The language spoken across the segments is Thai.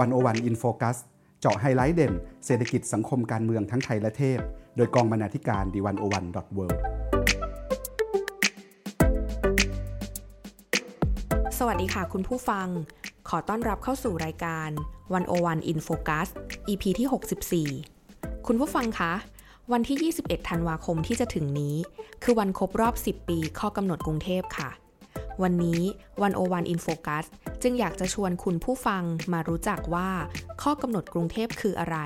One O One In Focus เจาะไฮไลท์เด่น เศรษฐกิจสังคมการเมืองทั้งไทยและเทศ โดยกองบรรณาธิการ The One O One dot world วัสดีค่ะคุณผู้ฟัง ขอต้อนรับเข้าสู่รายการ 101 In Focus EP ที่ 64 คุณผู้ฟังคะวันที่ 21 ธันวาคมที่จะถึงนี้ คือวันครบรอบ 10 ปีข้อกำหนดกรุงเทพค่ะ วันนี้วันโอวันอินโฟกัสจึงอยากจะชวนคุณผู้ฟังมารู้จักว่า ข้อกำหนดกรุงเทพคืออะไร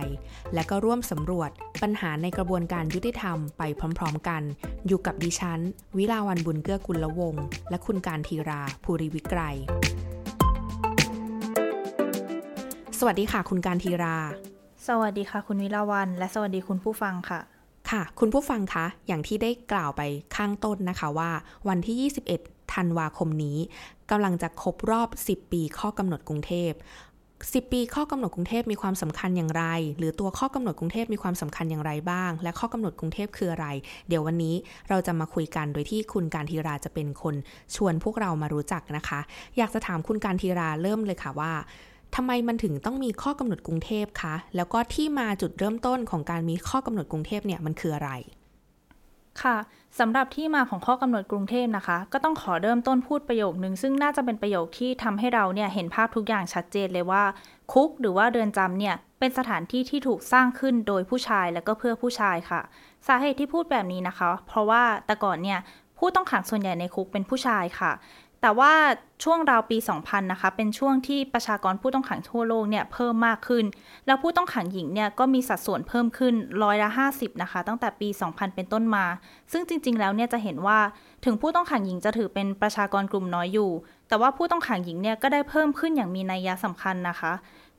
และก็ร่วมสำรวจปัญหาในกระบวนการยุติธรรมไปพร้อมๆกัน อยู่กับดิฉัน วิลาวันบุญเกื้อกุลวง และคุณการทีราภูริวิกรสวัสดีค่ะ คุณการทีรา สวัสดีค่ะ คุณวิลาวัน และสวัสดีคุณผู้ฟังค่ะค่ะ คุณผู้ฟังคะ อย่างที่ได้กล่าวไปข้างต้นนะคะว่า วันที่ 21 ธันวาคมนี้กำลังจะครบรอบ 10 ปีข้อกำหนดกรุงเทพ10 ปีข้อกำหนดกรุงเทพมีความสำคัญอย่างไร หรือตัวข้อกำหนดกรุงเทพมีความสำคัญอย่างไรบ้าง และข้อกำหนดกรุงเทพคืออะไร เดี๋ยววันนี้เราจะมาคุยกันโดยที่คุณการทีราจะเป็นคนชวนพวกเรามารู้จักนะคะ อยากจะถามคุณการทีราเริ่มเลยค่ะว่าทำไมมันถึงต้องมีข้อกำหนดกรุงเทพคะแล้วก็ที่มาจุดเริ่มต้นของการมีข้อกำหนดกรุงเทพเนี่ยมันคืออะไร ค่ะสำหรับที่มาของข้อกำหนดกรุงเทพนะคะ ก็ต้องขอเริ่มต้นพูดประโยคนึง ซึ่งน่าจะเป็นประโยคที่ทำให้เราเนี่ยเห็นภาพทุกอย่างชัดเจนเลยว่า คุกหรือว่าเรือนจำเนี่ยเป็นสถานที่ที่ถูกสร้างขึ้นโดยผู้ชายและก็เพื่อผู้ชายค่ะ สาเหตุที่พูดแบบนี้นะคะ เพราะว่าแต่ก่อนเนี่ยผู้ต้องขังส่วนใหญ่ในคุกเป็นผู้ชายค่ะ แต่ว่าช่วงราวปี 2000 นะคะ เป็นช่วงที่ประชากรผู้ต้องขังทั่วโลกเนี่ยเพิ่มมากขึ้น แล้วผู้ต้องขังหญิงเนี่ยก็มีสัดส่วนเพิ่มขึ้นร้อยละ 50 นะคะ ตั้งแต่ปี 2000 เป็นต้นมา ซึ่งจริง ๆ แล้วเนี่ยจะเห็นว่าถึงผู้ต้องขังหญิงจะถือเป็นประชากรกลุ่มน้อยอยู่ แต่ว่าผู้ต้องขังหญิงเนี่ยก็ได้เพิ่มขึ้นอย่างมีนัยยะสำคัญนะคะ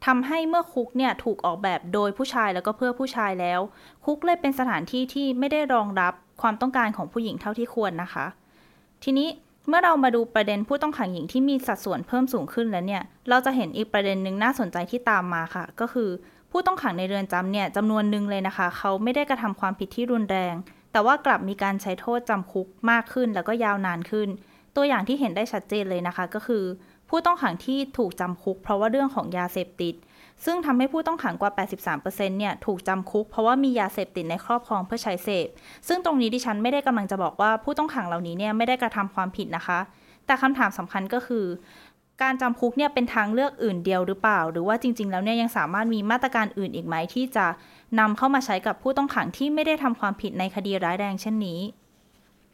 ทำให้เมื่อคุกเนี่ยถูกออกแบบโดยผู้ชายแล้วก็เพื่อผู้ชายแล้ว คุกเลยเป็นสถานที่ที่ไม่ได้รองรับความต้องการของผู้หญิงเท่าที่ควรนะคะ ทีนี้ เมื่อเรามาดูประเด็นผู้ต้องขังหญิงที่มีสัดส่วนเพิ่มสูงขึ้นแล้วเนี่ย เราจะเห็นอีกประเด็นหนึ่งน่าสนใจที่ตามมาค่ะ ก็คือ ผู้ต้องขังในเรือนจำเนี่ยจำนวนหนึ่งเลยนะคะ เขาไม่ได้กระทำความผิดที่รุนแรง แต่ว่ากลับมีการใช้โทษจำคุกมากขึ้นแล้วก็ยาวนานขึ้น ตัวอย่างที่เห็นได้ชัดเจนเลยนะคะ ก็คือ ผู้ต้องขังที่ถูกจำคุก เพราะว่าเรื่องของยาเสพติด ซึ่งทำให้ผู้ต้องขังกว่า 83%เนี่ยถูกจำคุก เพราะว่ามียาเสพติดในครอบครองเพื่อใช้เสพ ซึ่งตรงนี้ดิฉันไม่ได้กำลังจะบอกว่าผู้ต้องขังเหล่านี้เนี่ยไม่ได้กระทำความผิดนะคะ แต่คำถามสำคัญก็คือ การจำคุกเนี่ยเป็นทางเลือกอื่นเดียวหรือเปล่า หรือว่าจริง ๆ แล้วเนี่ยยังสามารถมีมาตรการอื่นอีกไหมที่จะนำเข้ามาใช้กับผู้ต้องขังที่ไม่ได้ทำความผิดในคดีร้ายแรงเช่นนี้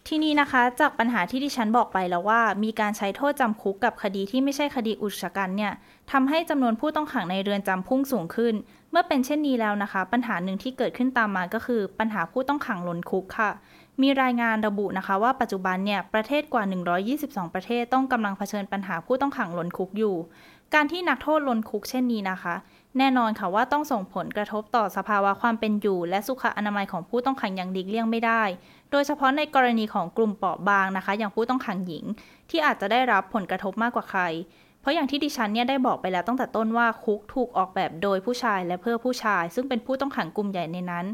ที่นี้นะคะจากปัญหาที่ดิฉันบอกไปแล้วว่า มีการใช้โทษจำคุกกับคดีที่ไม่ใช่คดีอุกชะกันเนี่ยทำให้จำนวนผู้ต้องขังในเรือนจำพุ่งสูงขึ้น เมื่อเป็นเช่นนี้แล้วนะคะ ปัญหาหนึ่งที่เกิดขึ้นตามมาก็คือ ปัญหาผู้ต้องขังล้นคุกค่ะ มีรายงานระบุนะคะว่าปัจจุบันเนี่ยประเทศกว่า 122 ประเทศต้องกำลังเผชิญปัญหาผู้ต้องขังล้นคุกอยู่ การที่นักโทษล้นคุกเช่นนี้นะคะ แน่นอนค่ะว่าต้องส่งผลกระทบต่อสภาวะความเป็นอยู่ และสุขอนามัยของผู้ต้องขังอย่างดีเลี่ยงไม่ได้ โดยเฉพาะในกรณีของกลุ่มเปราะบางนะคะ อย่างผู้ต้องขังหญิง ที่อาจจะได้รับผลกระทบมากกว่าใคร เพราะอย่างที่ดิฉันเนี่ยได้บอกไปแล้วตั้งแต่ต้นว่าคุกถูกออกแบบโดยผู้ชายและเพื่อผู้ชาย ซึ่งเป็นผู้ต้องขังกลุ่มใหญ่ในนั้น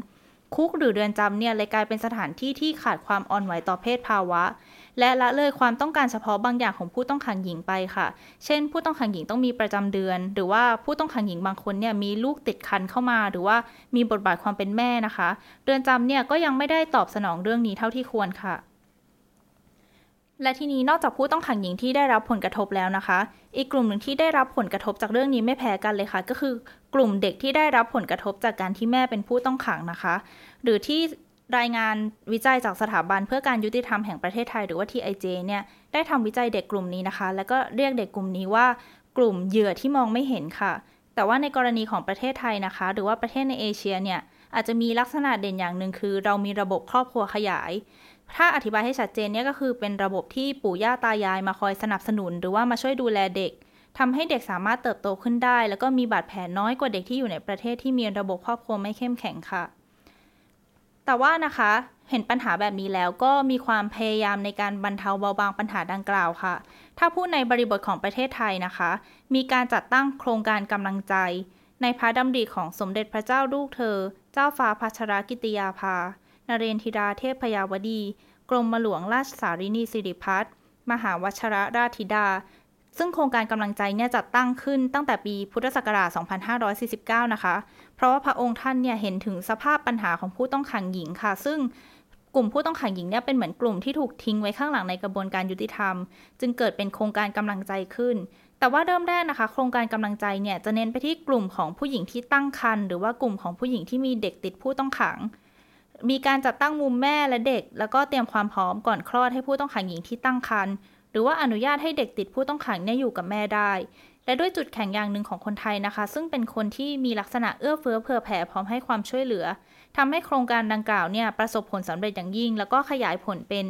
คุกหรือเรือนจำเนี่ยเลยกลายเป็นสถานที่ที่ขาดความอ่อนไหวต่อเพศภาวะ และละเลยความต้องการเฉพาะบางอย่างของผู้ต้องขังหญิงไปค่ะ เช่น ผู้ต้องขังหญิงต้องมีประจำเดือน หรือว่าผู้ต้องขังหญิงบางคนเนี่ยมีลูกติดคันเข้ามา หรือว่ามีบทบาทความเป็นแม่นะคะ เรือนจำเนี่ยก็ยังไม่ได้ตอบสนองเรื่องนี้เท่าที่ควรค่ะและทีนี้นอกจากผู้ต้องขังหญิงที่ได้รับผลกระทบแล้วนะคะ อีกกลุ่มหนึ่งที่ได้รับผลกระทบจากเรื่องนี้ไม่แพ้กันเลยค่ะ ก็คือกลุ่มเด็กที่ได้รับผลกระทบจากการที่แม่เป็นผู้ต้องขังนะคะ หรือที่ รายงานวิจัยจากสถาบันเพื่อการยุติธรรมแห่งประเทศไทยหรือว่า TIJ เนี่ยได้ทำวิจัยเด็กกลุ่มนี้นะคะ แล้วก็เรียกเด็กกลุ่มนี้ว่ากลุ่มเหยื่อที่มองไม่เห็นค่ะ แต่ว่าในกรณีของประเทศไทยนะคะ หรือว่าประเทศในเอเชียเนี่ยอาจจะมีลักษณะเด่นอย่างหนึ่งคือ เรามีระบบครอบครัวขยาย ถ้าอธิบายให้ชัดเจนเนี่ยก็คือเป็นระบบที่ปู่ย่าตายายมาคอยสนับสนุน หรือว่ามาช่วยดูแลเด็กทำให้เด็กสามารถเติบโตขึ้นได้ แล้วก็มีบาดแผลน้อยกว่าเด็กที่อยู่ในประเทศที่มีระบบครอบครัวไม่เข้มแข็งค่ะ แต่ว่านะคะเห็นปัญหาแบบนี้แล้วก็มีความพยายามในการบรรเทาเบาบางปัญหาดังกล่าวค่ะ ถ้าพูดในบริบทของประเทศไทยนะคะ มีการจัดตั้งโครงการกำลังใจ ในพระดำริของสมเด็จพระเจ้าลูกเธอ เจ้าฟ้าพัชรกิติยาภา นเรนทิราเทพพยาวดี กรมหลวงราชสารินีสิริพัฒน์มหาวชระราชธิดา ซึ่งโครงการกำลังใจเนี่ยจัดตั้งขึ้นตั้งแต่ปีพุทธศักราช 2549 นะคะ เพราะว่าพระองค์ท่านเนี่ยเห็นถึงสภาพปัญหาของผู้ต้องขังหญิงค่ะ ซึ่งกลุ่มผู้ต้องขังหญิงเนี่ยเป็นเหมือนกลุ่มที่ถูกทิ้งไว้ข้างหลังในกระบวนการยุติธรรม จึงเกิดเป็นโครงการกำลังใจขึ้น แต่ว่าเริ่มแรกนะคะ โครงการกำลังใจเนี่ยจะเน้นไปที่กลุ่มของผู้หญิงที่ตั้งครรภ์หรือว่ากลุ่มของผู้หญิงที่มีเด็กติดผู้ต้องขัง มีการจัดตั้งมุมแม่และเด็ก แล้วก็เตรียมความพร้อมก่อนคลอดให้ผู้ต้องขังหญิงที่ตั้งครรภ์ หรือว่าอนุญาตให้เด็กติดผู้ต้องขังเนี่ยอยู่กับแม่ได้ และด้วยจุดแข็งอย่างหนึ่งของคนไทยนะคะ ซึ่งเป็นคนที่มีลักษณะเอื้อเฟื้อเผื่อแผ่พร้อมให้ความช่วยเหลือทำให้โครงการดังกล่าวเนี่ยประสบผลสำเร็จอย่างยิ่ง แล้วก็ขยายผลเป็น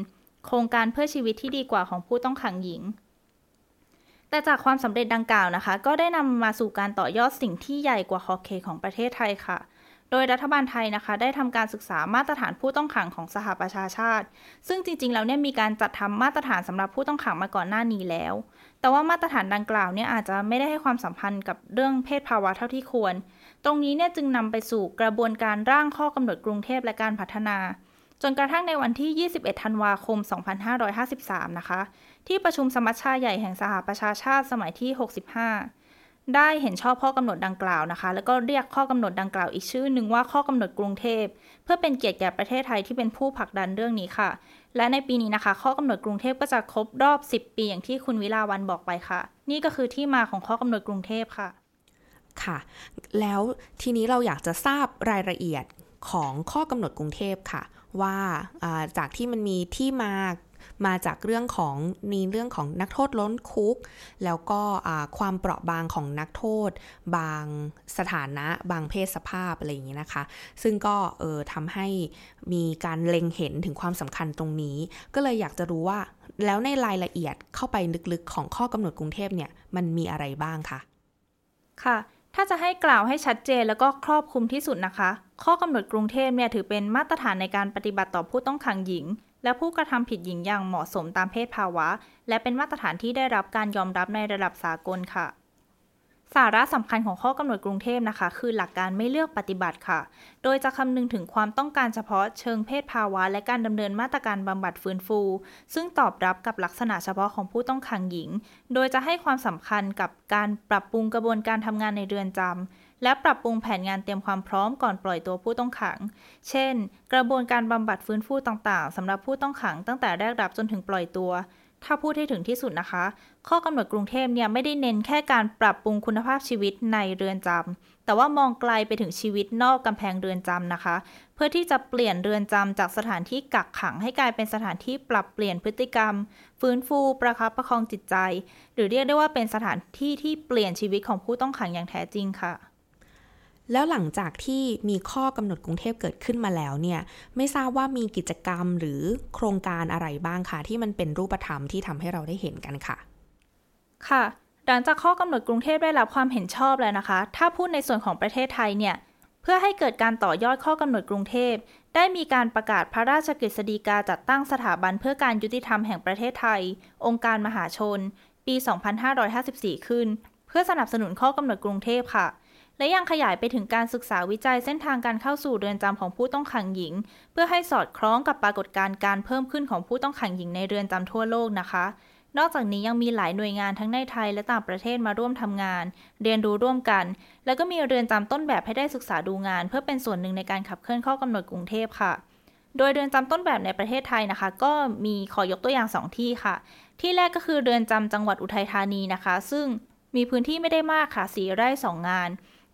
โครงการเพื่อชีวิตที่ดีกว่าของผู้ต้องขังหญิง แต่จากความสำเร็จดังกล่าวนะคะ ก็ได้นำมาสู่การต่อยอดสิ่งที่ใหญ่กว่าขอบเขตของประเทศไทยค่ะ โดยรัฐบาลไทยนะคะ ได้ทำการศึกษามาตรฐานผู้ต้องขังของสหประชาชาติ ซึ่งจริงๆ แล้วเนี่ยมีการจัดทำมาตรฐานสำหรับผู้ต้องขังมาก่อนหน้านี้แล้ว แต่ว่ามาตรฐานดังกล่าวเนี่ยอาจจะไม่ได้ให้ความสัมพันธ์กับเรื่องเพศภาวะเท่าที่ควร ตรงนี้เนี่ยจึงนำไปสู่กระบวนการร่างข้อกำหนดกรุงเทพและการพัฒนา จนกระทั่งในวันที่ 21 ธันวาคม 2553 นะคะ ที่ประชุมสมัชชาใหญ่แห่งสหประชาชาติสมัยที่ 65 ได้เห็นชอบข้อกำหนดดังกล่าวนะคะ แล้วก็เรียกข้อกำหนดดังกล่าวอีกชื่อหนึ่งว่าข้อกำหนดกรุงเทพ เพื่อเป็นเกียรติแก่ประเทศไทยที่เป็นผู้ผลักดันเรื่องนี้ค่ะ และในปีนี้นะคะ ข้อกำหนดกรุงเทพก็จะครบรอบ 10 ปีอย่างที่คุณวิลาวันบอกไปค่ะ นี่ก็คือที่มาของข้อกำหนดกรุงเทพค่ะ ค่ะ แล้วทีนี้เราอยากจะทราบรายละเอียดของข้อกำหนดกรุงเทพค่ะ ว่าจากที่มันมีที่มา มาจากเรื่องของนีเรื่องของนักโทษล้นคุก แล้วก็ความเปราะบางของนักโทษ บางสถานะ บางเพศสภาพอะไรอย่างนี้นะคะ ซึ่งก็เออทำให้มีการเล็งเห็นถึงความสำคัญตรงนี้ ก็เลยอยากจะรู้ว่าแล้วในรายละเอียดเข้าไปลึกๆ ของข้อกำหนดกรุงเทพเนี่ยมันมีอะไรบ้างคะค่ะถ้าจะให้กล่าวให้ชัดเจนแล้วก็ครอบคลุมที่สุดนะคะ ข้อกำหนดกรุงเทพเนี่ยถือเป็นมาตรฐานในการปฏิบัติต่อผู้ต้องขังหญิง และผู้กระทำผิดหญิงอย่างเหมาะสมตามเพศภาวะ และเป็นมาตรฐานที่ได้รับการยอมรับในระดับสากลค่ะ สาระสำคัญของข้อกำหนดกรุงเทพนะคะ คือหลักการไม่เลือกปฏิบัติค่ะ โดยจะคำนึงถึงความต้องการเฉพาะเชิงเพศภาวะ และการดำเนินมาตรการบำบัดฟื้นฟู ซึ่งตอบรับกับลักษณะเฉพาะของผู้ต้องขังหญิง โดยจะให้ความสำคัญกับการปรับปรุงกระบวนการทำงานในเรือนจำ และปรับปรุงแผนงานเตรียมความพร้อมก่อนปล่อยตัวผู้ต้องขัง เช่น กระบวนการบำบัดฟื้นฟูต่างๆสำหรับผู้ต้องขังตั้งแต่แรกรับจนถึงปล่อยตัว ถ้าพูดให้ถึงที่สุดนะคะ ข้อกำหนดกรุงเทพเนี่ยไม่ได้เน้นแค่การปรับปรุงคุณภาพชีวิตในเรือนจำแต่ว่ามองไกลไปถึงชีวิตนอกกำแพงเรือนจำนะคะ เพื่อที่จะเปลี่ยนเรือนจำจากสถานที่กักขัง ให้กลายเป็นสถานที่ปรับเปลี่ยนพฤติกรรม ฟื้นฟูประคับประคองจิตใจ หรือเรียกได้ว่าเป็นสถานที่ที่เปลี่ยนชีวิตของผู้ต้องขังอย่างแท้จริงค่ะ แล้วหลังจากที่มีข้อกำหนดกรุงเทพเกิดขึ้นมาแล้วเนี่ย ไม่ทราบว่ามีกิจกรรมหรือโครงการอะไรบ้างคะที่มันเป็นรูปธรรมที่ทำให้เราได้เห็นกันค่ะ ค่ะ หลังจากข้อกำหนดกรุงเทพได้รับความเห็นชอบแล้วนะคะ ถ้าพูดในส่วนของประเทศไทยเนี่ย เพื่อให้เกิดการต่อยอดข้อกำหนดกรุงเทพ ได้มีการประกาศพระราชกฤษฎีกาจัดตั้งสถาบันเพื่อการยุติธรรมแห่งประเทศไทย องค์การมหาชน ปี 2554 ขึ้น เพื่อสนับสนุนข้อกำหนดกรุงเทพค่ะ และยังขยายไปถึงการศึกษาวิจัยเส้นทางการเข้าสู่เรือนจำของผู้ต้องขังหญิง เพื่อให้สอดคล้องกับปรากฏการณ์การเพิ่มขึ้นของผู้ต้องขังหญิงในเรือนจำทั่วโลกนะคะ นอกจากนี้ยังมีหลายหน่วยงานทั้งในไทยและต่างประเทศมาร่วมทำงาน เรียนรู้ร่วมกัน แล้วก็มีเรือนจำต้นแบบให้ได้ศึกษาดูงาน เพื่อเป็นส่วนหนึ่งในการขับเคลื่อนข้อกำหนดกรุงเทพค่ะโดยเรือนจำต้นแบบในประเทศไทยนะคะ ก็มีขอยกตัวอย่าง 2 ที่ค่ะ ที่แรกก็คือเรือนจำจังหวัดอุทัยธานีนะคะ ซึ่งมีพื้นที่ไม่ได้มากค่ะสีไร่สองงาน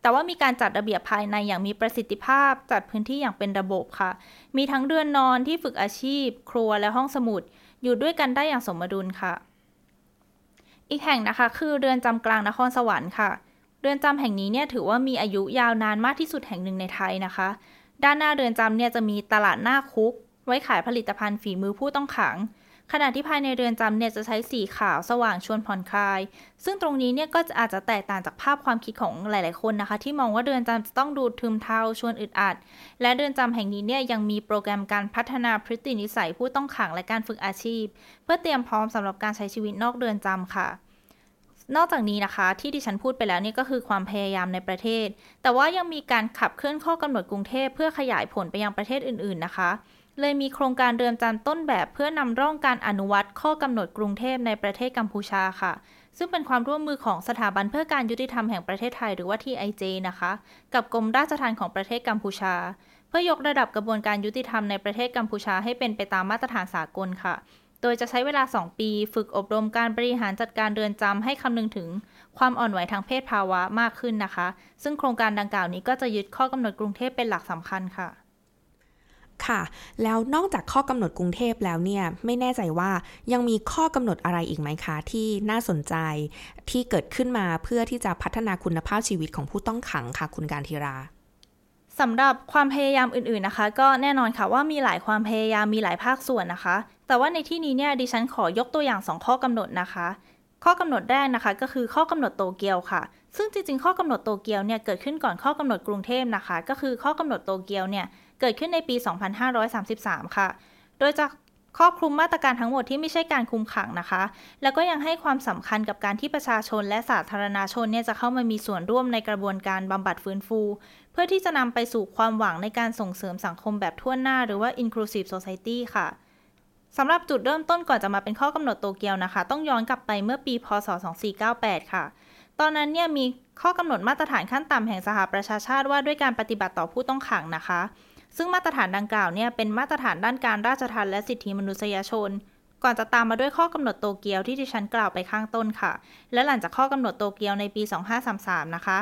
แต่ว่ามีการจัดระเบียบภายในอย่างมีประสิทธิภาพ จัดพื้นที่อย่างเป็นระบบค่ะ มีทั้งเรือนนอนที่ฝึกอาชีพ ครัวและห้องสมุด อยู่ด้วยกันได้อย่างสมดุลค่ะ อีกแห่งนะคะ คือเรือนจำกลางนครสวรรค์ค่ะ เรือนจำแห่งนี้เนี่ยถือว่ามีอายุยาวนานมากที่สุดแห่งหนึ่งในไทยนะคะ ด้านหน้าเรือนจำเนี่ยจะมีตลาดหน้าคุก ไว้ขายผลิตภัณฑ์ฝีมือผู้ต้องขัง ขณะที่ภายในเรือนจำเนี่ยจะใช้สีขาวสว่างชวนผ่อนคลาย ซึ่งตรงนี้เนี่ยก็อาจจะแตกต่างจากภาพความคิดของหลาย ๆ คนนะคะ ที่มองว่าเรือนจำจะต้องดูทึมเทาชวนอึดอัด และเรือนจำแห่งนี้เนี่ยยังมีโปรแกรมการพัฒนาพฤตินิสัยผู้ต้องขังและการฝึกอาชีพ เพื่อเตรียมพร้อมสำหรับการใช้ชีวิตนอกเรือนจำค่ะนอกจากนี้นะคะที่ดิฉันพูดไปแล้วนี่ก็คือความพยายามในประเทศ แต่ว่ายังมีการขับเคลื่อนข้อกำหนดกรุงเทพเพื่อขยายผลไปยังประเทศอื่น ๆ นะคะ เลยมีโครงการเรือนจำต้นแบบเพื่อนำร่องการอนุวัตข้อกำหนดกรุงเทพในประเทศกัมพูชาค่ะ ซึ่งเป็นความร่วมมือของสถาบันเพื่อการยุติธรรมแห่งประเทศไทยหรือว่าที่ IJ นะคะ กับกรมราชทัณฑ์ของประเทศกัมพูชา เพื่อยกระดับกระบวนการยุติธรรมในประเทศกัมพูชาให้เป็นไปตามมาตรฐานสากลค่ะ โดยจะใช้เวลา 2 ปี ฝึกอบรมการบริหารจัดการเรือนจำให้คำนึงถึง ความอ่อนไหวทางเพศภาวะมากขึ้นนะคะ ซึ่งโครงการดังกล่าวนี้ก็จะยึดข้อกำหนดกรุงเทพเป็นหลักสำคัญค่ะ ค่ะ แล้วนอกจากข้อกำหนดกรุงเทพแล้วเนี่ย ไม่แน่ใจว่ายังมีข้อกำหนดอะไรอีกไหมคะ ที่น่าสนใจที่เกิดขึ้นมาเพื่อที่จะพัฒนาคุณภาพชีวิตของผู้ต้องขังค่ะคุณการทีราสำหรับความพยายามอื่นๆนะคะ ก็แน่นอนค่ะว่ามีหลายความพยายามมีหลายภาคส่วนนะคะ แต่ว่าในที่นี้เนี่ยดิฉันขอยกตัวอย่าง 2 ข้อกำหนดนะคะ ข้อกำหนดแรกนะคะ ก็คือข้อกำหนดโตเกียวค่ะ ซึ่งจริงๆ ข้อกำหนดโตเกียวเนี่ยเกิดขึ้นก่อนข้อกำหนดกรุงเทพนะคะ ก็คือข้อกำหนดโตเกียวเนี่ย เกิดขึ้นในปี 2533 ค่ะ โดยจะครอบคลุมมาตรการทั้งหมดที่ไม่ใช่การคุมขังนะคะ แล้วก็ยังให้ความสำคัญกับการที่ประชาชนและสาธารณชนเนี่ยจะเข้ามามีส่วนร่วมในกระบวนการบำบัดฟื้นฟู เพื่อที่จะนำไปสู่ความหวังในการส่งเสริมสังคมแบบทั่วหน้าหรือว่า inclusive society ค่ะสำหรับจุดเริ่มต้นก่อนจะมาเป็นข้อกำหนดโตเกียวนะคะ ต้องย้อนกลับไปเมื่อปี พศ 2498 ค่ะ ตอนนั้นเนี่ยมีข้อกำหนดมาตรฐานขั้นต่ำแห่งสหประชาชาติว่าด้วยการปฏิบัติต่อผู้ต้องขังนะคะ ซึ่งมาตรฐานดังกล่าวเนี่ยเป็นมาตรฐานด้านการราชทัณฑ์และสิทธิมนุษยชน ก่อนจะตามมาด้วยข้อกำหนดโตเกียวที่ดิฉันกล่าวไปข้างต้นค่ะ และหลังจากข้อกำหนดโตเกียวในปี 2533 นะคะ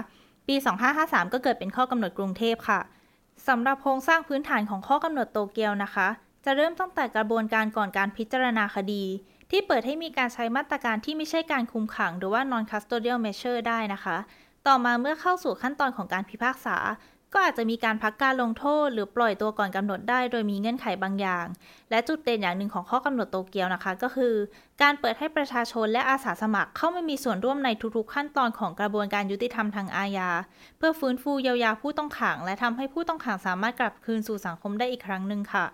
ปี 2553 ก็เกิดเป็นข้อกำหนดกรุงเทพค่ะสำหรับโครงสร้างพื้นฐานของข้อกำหนดโตเกียวนะคะ จะเริ่มตั้งแต่กระบวนการก่อนการพิจารณาคดี ที่เปิดให้มีการใช้มาตรการที่ไม่ใช่การคุมขัง หรือว่า non custodial measure ได้นะคะ ต่อมาเมื่อเข้าสู่ขั้นตอนของการพิพากษา ก็อาจจะมีการพักการลงโทษ หรือปล่อยตัวก่อนกำหนดได้โดยมีเงื่อนไขบางอย่าง และจุดเด่นอย่างหนึ่งของข้อกำหนดโตเกียวนะคะ ก็คือ การเปิดให้ประชาชนและอาสาสมัครเข้ามามีส่วนร่วมในทุกๆ ขั้นตอนของกระบวนการยุติธรรมทางอาญาเพื่อฟื้นฟูเยียวยาผู้ต้องขัง และทำให้ผู้ต้องขังสามารถกลับคืนสู่สังคมได้อีกครั้งหนึ่งค่ะ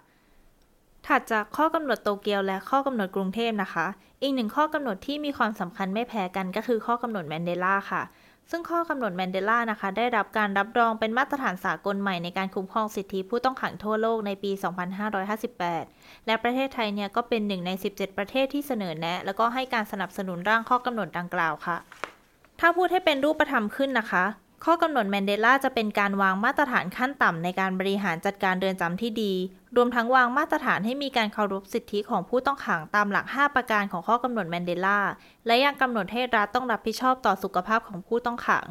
ถัดจากข้อกำหนดโตเกียวและข้อกำหนดกรุงเทพนะคะ อีกหนึ่งข้อกำหนดที่มีความสำคัญไม่แพ้กันก็คือข้อกำหนดแมนเดลาค่ะ ซึ่งข้อกำหนดแมนเดลานะคะ ได้รับการรับรองเป็นมาตรฐานสากลใหม่ในการคุ้มครองสิทธิผู้ต้องขังทั่วโลกในปี 2558 และประเทศไทยเนี่ยก็เป็นหนึ่งใน 17 ประเทศที่เสนอแนะ แล้วก็ให้การสนับสนุนร่างข้อกำหนดดังกล่าวค่ะ ถ้าพูดให้เป็นรูปธรรมขึ้นนะคะ ข้อกำหนดแมนเดลาจะเป็นการวางมาตรฐานขั้นต่ำในการบริหารจัดการเรือนจำที่ดี รวมทั้งวางมาตรฐานให้มีการเคารพสิทธิของผู้ต้องขังตามหลัก 5 ประการของข้อกำหนดแมนเดลา และยังกำหนดให้รัฐต้องรับผิดชอบต่อสุขภาพของผู้ต้องขัง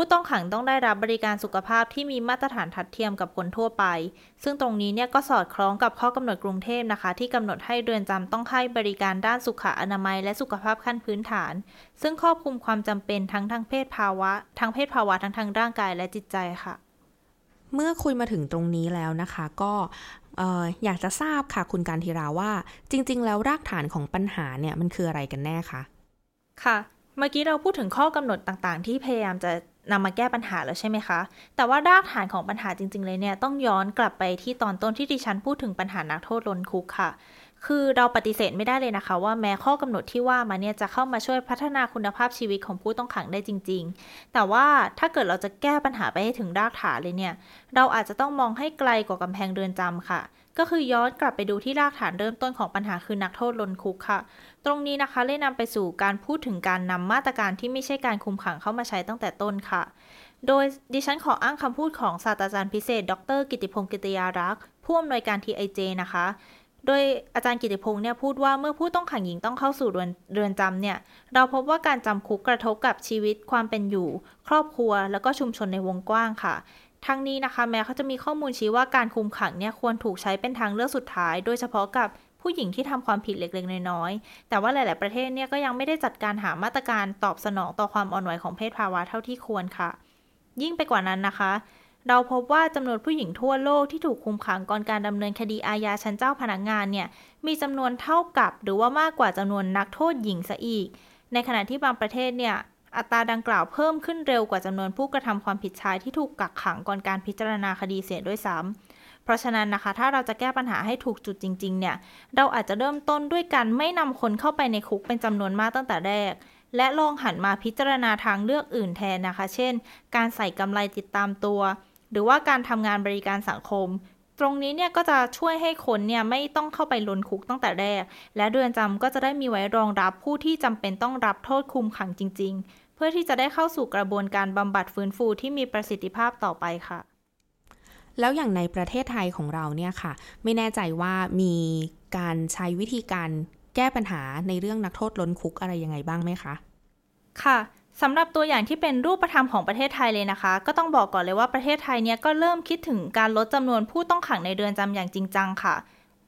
ผู้ต้องขังต้องได้รับบริการสุขภาพที่มีมาตรฐานทัดเทียมกับคนทั่วไป ซึ่งตรงนี้เนี่ยก็สอดคล้องกับข้อกำหนดกรุงเทพนะคะ ที่กำหนดให้เรือนจำต้องให้บริการด้านสุขอนามัย และสุขภาพขั้นพื้นฐาน ซึ่งครอบคลุมความจำเป็นทั้งทางเพศภาวะทั้งเพศภาวะทั้งทางร่างกายและจิตใจค่ะ เมื่อคุยมาถึงตรงนี้แล้วนะคะก็อยากจะทราบค่ะคุณการทีราว่า จริง ๆ แล้วรากฐานของปัญหาเนี่ยมันคืออะไรกันแน่คะค่ะ เมื่อกี้เราพูดถึงข้อกำหนดต่างๆ ที่พยายามจะ นำมาแก้ปัญหาแล้วใช่ไหมคะ แต่ว่ารากฐานของปัญหาจริง ๆ เลยเนี่ย ต้องย้อนกลับไปที่ตอนต้นที่ดิฉันพูดถึงปัญหานักโทษล้นคุกค่ะ คือเราปฏิเสธไม่ได้เลยนะคะ ว่าแม้ข้อกำหนดที่ว่ามาเนี่ยจะเข้ามาช่วยพัฒนาคุณภาพชีวิตของผู้ต้องขังได้จริง ๆ แต่ว่าถ้าเกิดเราจะแก้ปัญหาไปให้ถึงรากฐานเลยเนี่ย เราอาจจะต้องมองให้ไกลกว่ากำแพงเรือนจำค่ะ ก็คือย้อนกลับไปดูที่รากฐานเริ่มต้นของปัญหาคือนักโทษล้นคุกค่ะ ตรงนี้นะคะเลยนำไปสู่การพูดถึงการนำมาตรการที่ไม่ใช่การคุมขังเข้ามาใช้ตั้งแต่ต้นค่ะ โดยดิฉันขออ้างคำพูดของศาสตราจารย์พิเศษ ดร กิติพงศ์กิติยารักษ์ผู้อำนวยการ TIJ นะคะโดยอาจารย์กิติพงศ์เนี่ยพูดว่าเมื่อผู้ต้องขังหญิงต้องเข้าสู่เรือนเรือนจำเนี่ย เราพบว่าการจำคุกกระทบกับชีวิตความเป็นอยู่ ครอบครัว แล้วก็ชุมชนในวงกว้างค่ะ ทั้งนี้นะคะแม้เขาจะมีข้อมูลชี้ว่าการคุมขังเนี่ยควรถูกใช้เป็นทางเลือกสุดท้าย โดยเฉพาะกับผู้หญิงที่ทำความผิดเล็กๆ น้อยๆ แต่ว่าหลาย ๆ ประเทศเนี่ยก็ยังไม่ได้จัดการหามาตรการตอบสนองต่อความอ่อนไหวของเพศภาวะเท่าที่ควรค่ะ ยิ่งไปกว่านั้นนะคะ เราพบว่าจำนวนผู้หญิงทั่วโลกที่ถูกคุมขังก่อนการดำเนินคดีอาญาชั้นเจ้าพนักงานเนี่ยมีจำนวนเท่ากับหรือว่ามากกว่าจำนวนนักโทษหญิงซะอีก ในขณะที่บางประเทศเนี่ย อัตราดังกล่าวเพิ่มขึ้นเร็วกว่าจำนวนผู้กระทำความผิดชายที่ถูกกักขังก่อนการพิจารณาคดีเสียด้วยซ้ำเพราะฉะนั้นนะคะ ถ้าเราจะแก้ปัญหาให้ถูกจุดจริง ๆ เนี่ย เราอาจจะเริ่มต้นด้วยการไม่นำคนเข้าไปในคุกเป็นจำนวนมากตั้งแต่แรก และลองหันมาพิจารณาทางเลือกอื่นแทนนะคะ เช่น การใส่กำไรติดตามตัว หรือว่าการทำงานบริการสังคม ตรงนี้เนี่ยก็จะช่วยให้คนเนี่ยไม่ต้องเข้าไปลนคุกตั้งแต่แรก และเรือนจำก็จะได้มีไว้รองรับผู้ที่จำเป็นต้องรับโทษคุมขังจริง ๆ เพื่อที่จะได้เข้าสู่กระบวนการบำบัดฟื้นฟูที่มีประสิทธิภาพต่อไปค่ะ แล้วอย่างในประเทศไทยของเราเนี่ยค่ะ ไม่แน่ใจว่ามีการใช้วิธีการแก้ปัญหาในเรื่องนักโทษล้นคุกอะไรยังไงบ้างไหมคะ ค่ะ สำหรับตัวอย่างที่เป็นรูปธรรมของประเทศไทยเลยนะคะ ก็ต้องบอกก่อนเลยว่าประเทศไทยเนี่ยก็เริ่มคิดถึงการลดจำนวนผู้ต้องขังในเรือนจำอย่างจริงจังค่ะ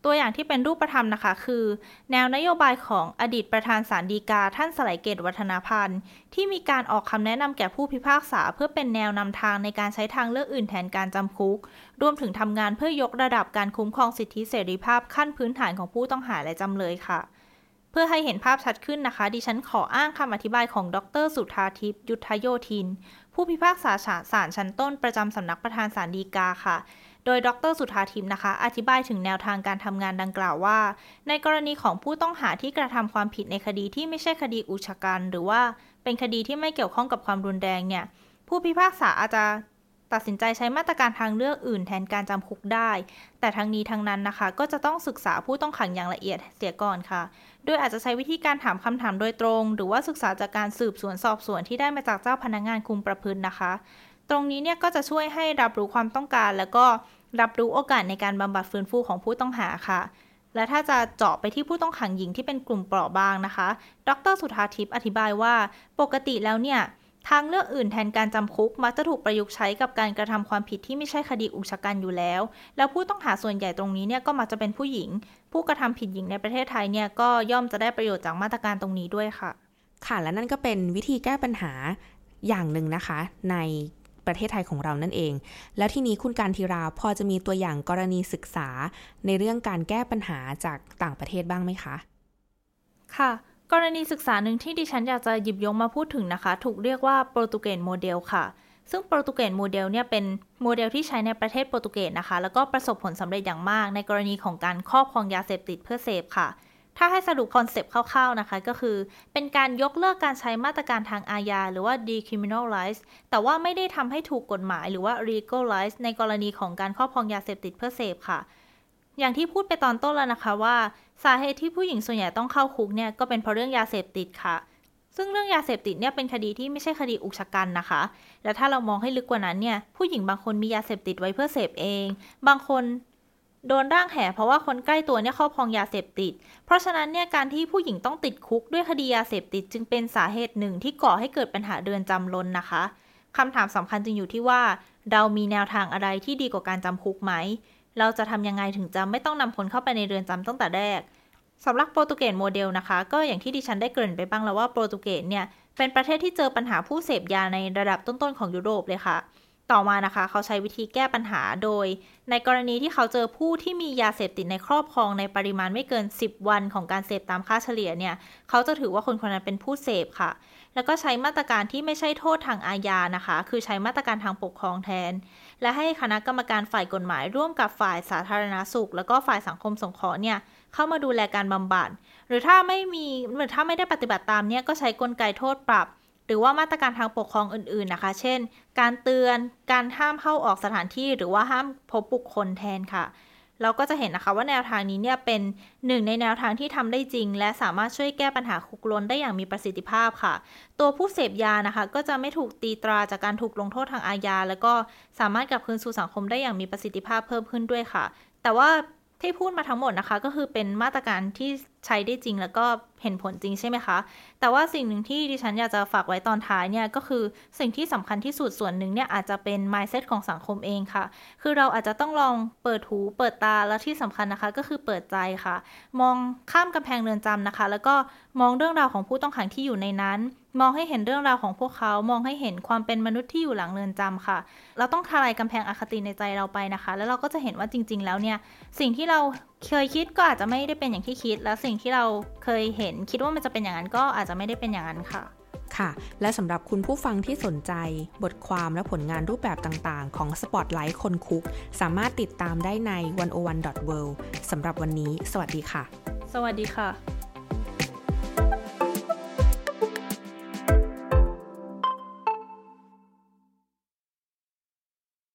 ตัวอย่างที่เป็นรูปธรรมนะคะ คือ แนวนโยบายของอดีตประธานศาลฎีกาท่านสไลเกตวัฒนาพันธ์ ที่มีการออกคำแนะนำแก่ผู้พิพากษา เพื่อเป็นแนวนำทางในการใช้ทางเลือกอื่นแทนการจำคุก รวมถึงทำงานเพื่อยกระดับการคุ้มครองสิทธิเสรีภาพขั้นพื้นฐานของผู้ต้องหาและจำเลยค่ะ เพื่อให้เห็นภาพชัดขึ้นนะคะ ดิฉันขออ้างคำอธิบายของดร สุธาทิพย์ยุทธโยธิน ผู้พิพากษาศาลชั้นต้นประจำสำนักประธานศาลฎีกาค่ะโดยดรสุธาทิพย์นะคะ อธิบายถึงแนวทางการทำงานดังกล่าวว่า ในกรณีของผู้ต้องหาที่กระทำความผิดในคดีที่ไม่ใช่คดีอุชกัน หรือว่าเป็นคดีที่ไม่เกี่ยวข้องกับความรุนแรงเนี่ย ผู้พิพากษาอาจจะ ตัดสินใจใช้มาตรการทางเลือกอื่นแทนการจำคุกได้ แต่ทั้งนี้ทั้งนั้นนะคะ ก็จะต้องศึกษาผู้ต้องขังอย่างละเอียดเสียก่อนค่ะ โดยอาจจะใช้วิธีการถามคำถามโดยตรง หรือว่าศึกษาจากการสืบสวนสอบสวนที่ได้มาจากเจ้าพนักงงานคุมประพฤตินะคะ ตรงนี้เนี่ยก็จะช่วยให้รับรู้ความต้องการ แล้วก็รับรู้โอกาสในการบำบัดฟื้นฟูของผู้ต้องหาค่ะและถ้าจะเจาะไปที่ผู้ต้องขังหญิงที่เป็นกลุ่มเปราะบางนะคะ ดรสุธาทิพย์อธิบายว่า ปกติแล้วเนี่ย ทางเลือกอื่นแทนการจำคุกมักจะถูกประยุกต์ใช้กับการกระทำความผิดที่ไม่ใช่คดีอุกชะกันอยู่แล้ว แล้วผู้ต้องหาส่วนใหญ่ตรงนี้เนี่ยก็มักจะเป็นผู้หญิง ผู้กระทำผิดหญิงในประเทศไทยเนี่ยก็ย่อมจะได้ประโยชน์จากมาตรการตรงนี้ด้วยค่ะ ค่ะและนั่นก็เป็นวิธีแก้ปัญหาอย่างหนึ่งนะคะ ในประเทศไทยของเรานั่นเอง แล้วทีนี้คุณกานต์ธีราพอจะมีตัวอย่างกรณีศึกษาในเรื่องการแก้ปัญหาจากต่างประเทศบ้างไหมคะ ค่ะ กรณีศึกษาหนึ่งที่ดิฉันอยากจะหยิบยกมาพูดถึงนะคะ ถูกเรียกว่าโปรตุเกสโมเดลค่ะ ซึ่งโปรตุเกสโมเดลเนี่ยเป็นโมเดลที่ใช้ในประเทศโปรตุเกสนะคะ แล้วก็ประสบผลสำเร็จอย่างมาก ในกรณีของการครอบครองยาเสพติดเพื่อเสพค่ะ ถ้าให้สรุป concept คร่าวๆนะคะ ก็คือ เป็นการยกเลิกการใช้มาตรการทางอาญาหรือว่า decriminalize แต่ว่าไม่ได้ทำให้ถูกกฎหมายหรือว่า legalize ในกรณีของการครอบครองยาเสพติดเพื่อเสพค่ะ อย่างที่พูดไปตอนต้นแล้วนะคะว่า สาเหตุที่ผู้หญิงส่วนใหญ่ต้องเข้าคุกเนี่ยก็เป็นเพราะเรื่องยาเสพติดค่ะ ซึ่งเรื่องยาเสพติดเนี่ยเป็นคดีที่ไม่ใช่คดีอุกฉกรรจ์นะคะ และถ้าเรามองให้ลึกกว่านั้นเนี่ยผู้หญิงบางคนมียาเสพติดไว้เพื่อเสพเอง บางคนโดนร่างแห่เพราะว่าคนใกล้ตัวเนี่ยครอบครองยาเสพติด เพราะฉะนั้นเนี่ยการที่ผู้หญิงต้องติดคุกด้วยคดียาเสพติดจึงเป็นสาเหตุหนึ่งที่ก่อให้เกิดปัญหาเดือนจำล้นนะคะคำถามสำคัญจึงอยู่ที่ว่า เรามีแนวทางอะไรที่ดีกว่าการจำคุกไหม เราจะทำยังไงถึงจะไม่ต้องนำคนเข้าไปในเรือนจำตั้งแต่แรกสำหรับโปรตุเกสโมเดลนะคะ ก็อย่างที่ดิฉันได้เกริ่นไปบ้างแล้วว่าโปรตุเกสเนี่ยเป็นประเทศที่เจอปัญหาผู้เสพยาในระดับต้นๆของยุโรปเลยค่ะ ต่อมานะคะเขาใช้วิธีแก้ปัญหาโดย ในกรณีที่เขาเจอผู้ที่มียาเสพติดในครอบครองในปริมาณไม่เกิน 10 วันของการเสพตามค่าเฉลี่ยเนี่ยเขาจะถือว่าคนคนนั้นเป็นผู้เสพค่ะ แล้วก็ใช้มาตรการที่ไม่ใช่โทษทางอาญานะคะ คือใช้มาตรการทางปกครองแทน และให้คณะกรรมการฝ่ายกฎหมายร่วมกับฝ่ายสาธารณาสุข แล้วก็ฝ่ายสังคมสงเคราะห์เนี่ยเข้ามาดูแลการบำบัดหรือถ้าไม่มีหรือถ้าไม่ได้ปฏิบัติตามเนี่ยก็ใช้กลไกโทษปรับ หรือว่ามาตรการทางปกครองอื่นๆนะคะ เช่น การเตือนการห้ามเข้าออกสถานที่หรือว่าห้ามพบบุคคลแทนค่ะ เราก็จะเห็นนะคะว่าแนวทางนี้เนี่ยเป็นหนึ่งในแนวทางที่ทำได้จริง และสามารถช่วยแก้ปัญหาคุกลนได้อย่างมีประสิทธิภาพค่ะ ตัวผู้เสพยานะคะ ก็จะไม่ถูกตีตราจากการถูกลงโทษทางอาญา แล้วก็สามารถกลับคืนสู่สังคมได้อย่างมีประสิทธิภาพเพิ่มขึ้นด้วยค่ะ แต่ว่าที่พูดมาทั้งหมดนะคะ ก็คือเป็นมาตรการที่ใช้ได้จริงแล้วก็เห็นผลจริงใช่ไหมคะ แต่ว่าสิ่งหนึ่งที่ดิฉันอยากจะฝากไว้ตอนท้ายเนี่ยก็คือสิ่งที่สำคัญที่สุดส่วนหนึ่งเนี่ยอาจจะเป็น mindset ของสังคมเองค่ะ คือเราอาจจะต้องลองเปิดหูเปิดตาและที่สำคัญนะคะ ก็คือเปิดใจค่ะ มองข้ามกำแพงเรือนจำนะคะ แล้วก็มองเรื่องราวของผู้ต้องขังที่อยู่ในนั้น มองให้เห็นเรื่องราวของพวกเขา มองให้เห็นความเป็นมนุษย์ที่อยู่หลังเรือนจำค่ะ เราต้องทลายกำแพงอคติในใจเราไปนะคะ แล้วเราก็จะเห็นว่าจริง ๆ แล้วเนี่ยสิ่งที่เรา เคยคิดก็อาจจะไม่ได้เป็นอย่างที่คิด แล้วสิ่งที่เราเคยเห็นคิดว่ามันจะเป็นอย่างนั้นก็อาจจะไม่ได้เป็นอย่างนั้นค่ะค่ะ และสำหรับคุณผู้ฟังที่สนใจ บทความและผลงานรูปแบบต่างๆ ของ Spotlight คนคุก สามารถติดตามได้ใน 101.world สำหรับวันนี้ สวัสดีค่ะ สวัสดีค่ะ